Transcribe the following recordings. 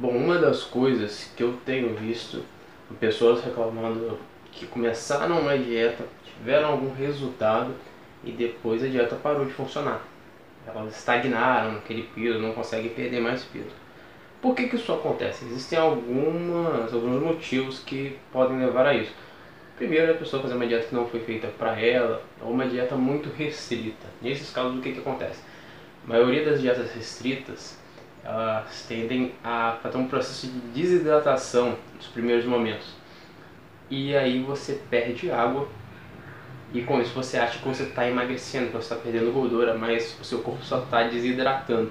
Bom, uma das coisas que eu tenho visto pessoas reclamando que começaram uma dieta, tiveram algum resultado e depois a dieta parou de funcionar. Elas estagnaram naquele peso, não conseguem perder mais peso. Por que, que isso acontece? Existem algumas, alguns motivos que podem levar a isso. Primeiro, a pessoa fazer uma dieta que não foi feita para ela, ou uma dieta muito restrita. Nesses casos, o que, que acontece? A maioria das dietas restritas, elas tendem a fazer um processo de desidratação nos primeiros momentos. E aí você perde água e com isso você acha que você está emagrecendo, que você está perdendo gordura, mas o seu corpo só está desidratando.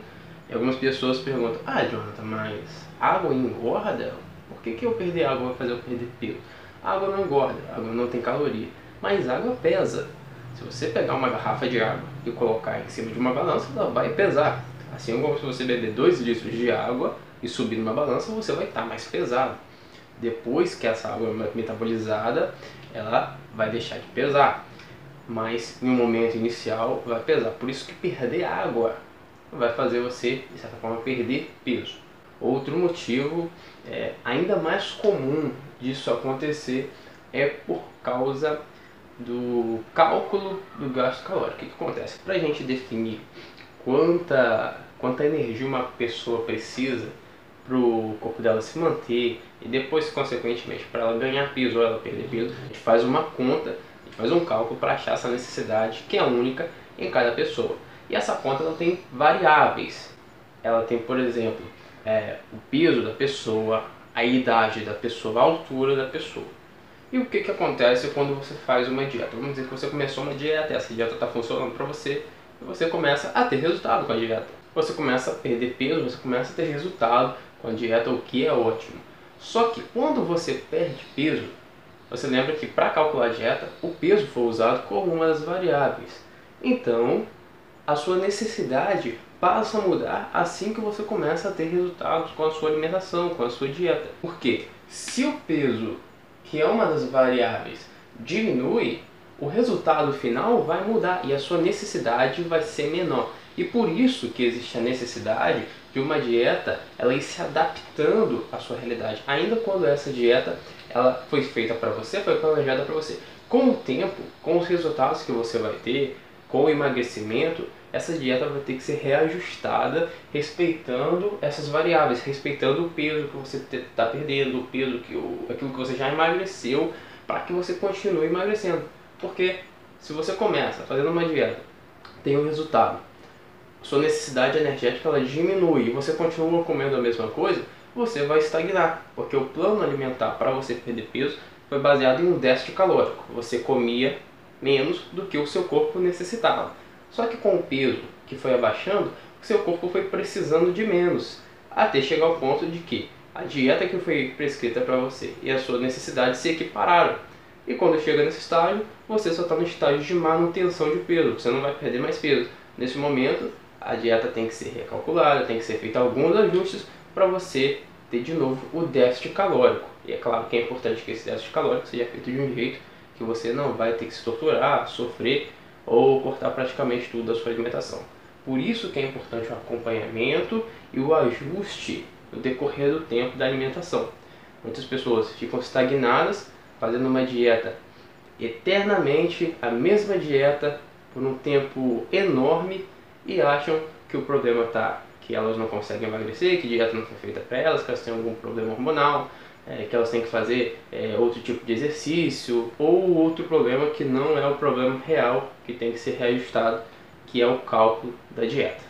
E algumas pessoas perguntam, ah Jonathan, mas água engorda? Por que, que eu perder água vai fazer eu perder peso? água não engorda, água não tem caloria, mas água pesa. Se você pegar uma garrafa de água e colocar em cima de uma balança, ela vai pesar. Assim como se você beber 2 litros de água e subir numa balança, você vai estar mais pesado. Depois que essa água é metabolizada, ela vai deixar de pesar. Mas em um momento inicial vai pesar. Por isso que perder água vai fazer você, de certa forma, perder peso. Outro motivo é, ainda mais comum disso acontecer é por causa do cálculo do gasto calórico. O que, que acontece? Para a gente definir quanta, quanta energia uma pessoa precisa para o corpo dela se manter e depois, consequentemente, para ela ganhar peso ou ela perder peso, a gente faz uma conta, a gente faz um cálculo para achar essa necessidade que é única em cada pessoa. E essa conta ela tem variáveis. Ela tem, por exemplo, é, o peso da pessoa, a idade da pessoa, a altura da pessoa. E o que, que acontece quando você faz uma dieta? Vamos dizer que você começou uma dieta, essa dieta está funcionando para você, você começa a ter resultado com a dieta. Você começa a perder peso, você começa a ter resultado com a dieta, o que é ótimo. Só que quando você perde peso, você lembra que para calcular a dieta, o peso foi usado como uma das variáveis. Então, a sua necessidade passa a mudar assim que você começa a ter resultados com a sua alimentação, com a sua dieta. Porque se o peso, que é uma das variáveis, diminui, o resultado final vai mudar e a sua necessidade vai ser menor. E por isso que existe a necessidade de uma dieta ela ir se adaptando à sua realidade, ainda quando essa dieta ela foi feita para você, foi planejada para você. Com o tempo, com os resultados que você vai ter, com o emagrecimento, essa dieta vai ter que ser reajustada respeitando essas variáveis, respeitando o peso que você está perdendo, o peso que o, aquilo que você já emagreceu, para que você continue emagrecendo. Porque se você começa fazendo uma dieta, tem um resultado, sua necessidade energética ela diminui e você continua comendo a mesma coisa, você vai estagnar, porque o plano alimentar para você perder peso foi baseado em um déficit calórico. Você comia menos do que o seu corpo necessitava. Só que com o peso que foi abaixando, o seu corpo foi precisando de menos, até chegar ao ponto de que a dieta que foi prescrita para você e a sua necessidade se equipararam. E quando chega nesse estágio, você só está no estágio de manutenção de peso, você não vai perder mais peso. Nesse momento, a dieta tem que ser recalculada, tem que ser feita alguns ajustes para você ter de novo o déficit calórico. E é claro que é importante que esse déficit calórico seja feito de um jeito que você não vai ter que se torturar, sofrer ou cortar praticamente tudo da sua alimentação. Por isso que é importante o acompanhamento e o ajuste no decorrer do tempo da alimentação. Muitas pessoas ficam estagnadas fazendo uma dieta eternamente, a mesma dieta por um tempo enorme e acham que o problema está que elas não conseguem emagrecer, que dieta não foi feita para elas, que elas têm algum problema hormonal, é, que elas têm que fazer é, outro tipo de exercício ou outro problema que não é o problema real que tem que ser reajustado, que é o cálculo da dieta.